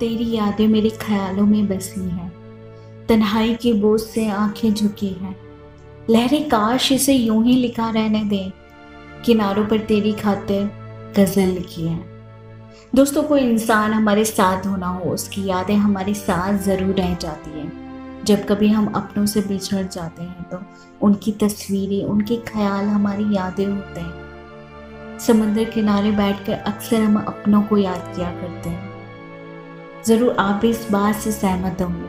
तेरी यादें मेरे ख्यालों में बसी हैं। तन्हाई के बोझ से आँखें झुकी हैं। लहरें काश इसे यूँ ही लिखा रहने दें। किनारों पर तेरी खातिर गज़ल लिखी है। दोस्तों, कोई इंसान हमारे साथ होना हो, उसकी यादें हमारे साथ ज़रूर रह जाती हैं। जब कभी हम अपनों से बिछड़ जाते हैं तो उनकी तस्वीरें, उनके ख्याल हमारी यादें होते हैं। समंदर किनारे बैठकर अक्सर हम अपनों को याद किया करते हैं। ज़रूर आप इस बात से सहमत होंगे।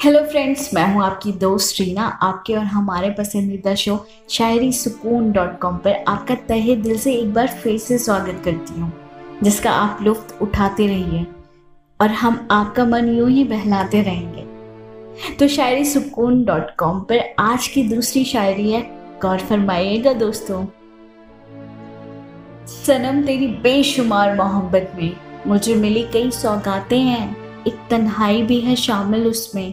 हेलो फ्रेंड्स मैं हूँ आपकी दोस्त रीना, आपके और हमारे पसंदीदा शो शायरी सुकून डॉट कॉम पर आपका तहे दिल से एक बार फिर से स्वागत करती हूँ, जिसका आप लुफ्त उठाते रहिए और हम आपका मन यूँ ही बहलाते रहेंगे। तो शायरी सुकून डॉट कॉम पर आज की दूसरी शायरी है, गौर फरमाइएगा दोस्तों। सनम, तेरी बेशुमार मोहब्बत में मुझे मिली कई सौगातें हैं। एक तन्हाई भी है शामिल उसमें।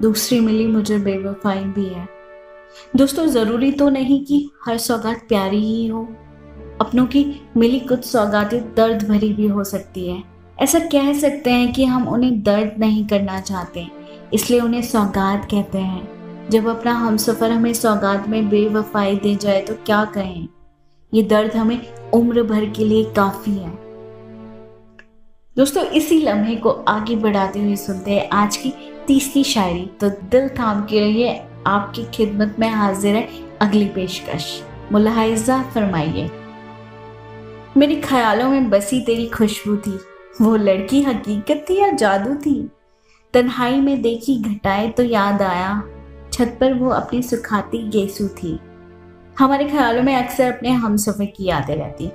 दूसरी मिली मुझे बेवफाई भी है। दोस्तों, ज़रूरी तो नहीं कि हर सौगात प्यारी ही हो। अपनों की मिली कुछ सौगातें दर्द भरी भी हो सकती है। ऐसा कह सकते हैं कि हम उन्हें दर्द नहीं करना चाहते, इसलिए उन्हें सौगात कहते हैं। जब अपना हम सफ़र हमें सौगात में बेवफाई दे जाए तो क्या कहें? ये दर्द हमें उम्र भर के लिए काफ़ी है। दोस्तों, इसी लम्हे को आगे बढ़ाते हुए सुनते हैं आज की तीसरी शायरी। तो दिल थाम के रहिए, आपकी खिदमत में हाजिर है अगली पेशकश। मुलाहिजा फरमाइए, मेरे ख्यालों में बसी तेरी खुशबू थी। वो लड़की हकीकत थी या जादू थी? तन्हाई में देखी घटाए तो याद आया। छत पर वो अपनी सुखाती गेसू थी। हमारे ख्यालों में अक्सर अपने हम सफ़र की यादें रहती।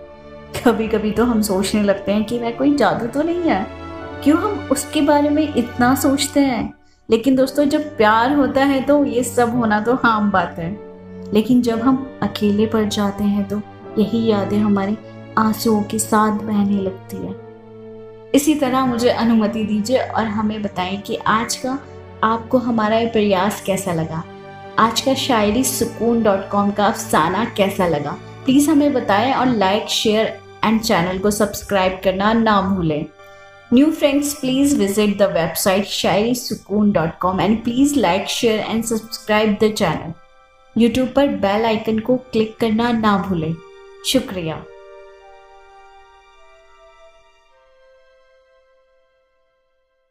कभी कभी तो हम सोचने लगते हैं कि वह कोई जादू तो नहीं है। क्यों हम उसके बारे में इतना सोचते हैं? लेकिन दोस्तों, जब प्यार होता है तो ये सब होना तो आम बात है। लेकिन जब हम अकेले पर जाते हैं तो यही यादें हमारे आंसुओं के साथ बहने लगती है। इसी तरह मुझे अनुमति दीजिए और हमें बताएँ कि आज का आपको हमारा ये प्रयास कैसा लगा? आज का शायरी सुकून डॉट कॉम का अफसाना कैसा लगा? प्लीज़ हमें बताएँ और लाइक शेयर एंड चैनल को सब्सक्राइब करना ना भूलें। New friends please visit the website Shayari Sukoon dot com and please like share and subscribe the channel YouTube पर बेल आइकन को क्लिक करना ना भूलें। शुक्रिया।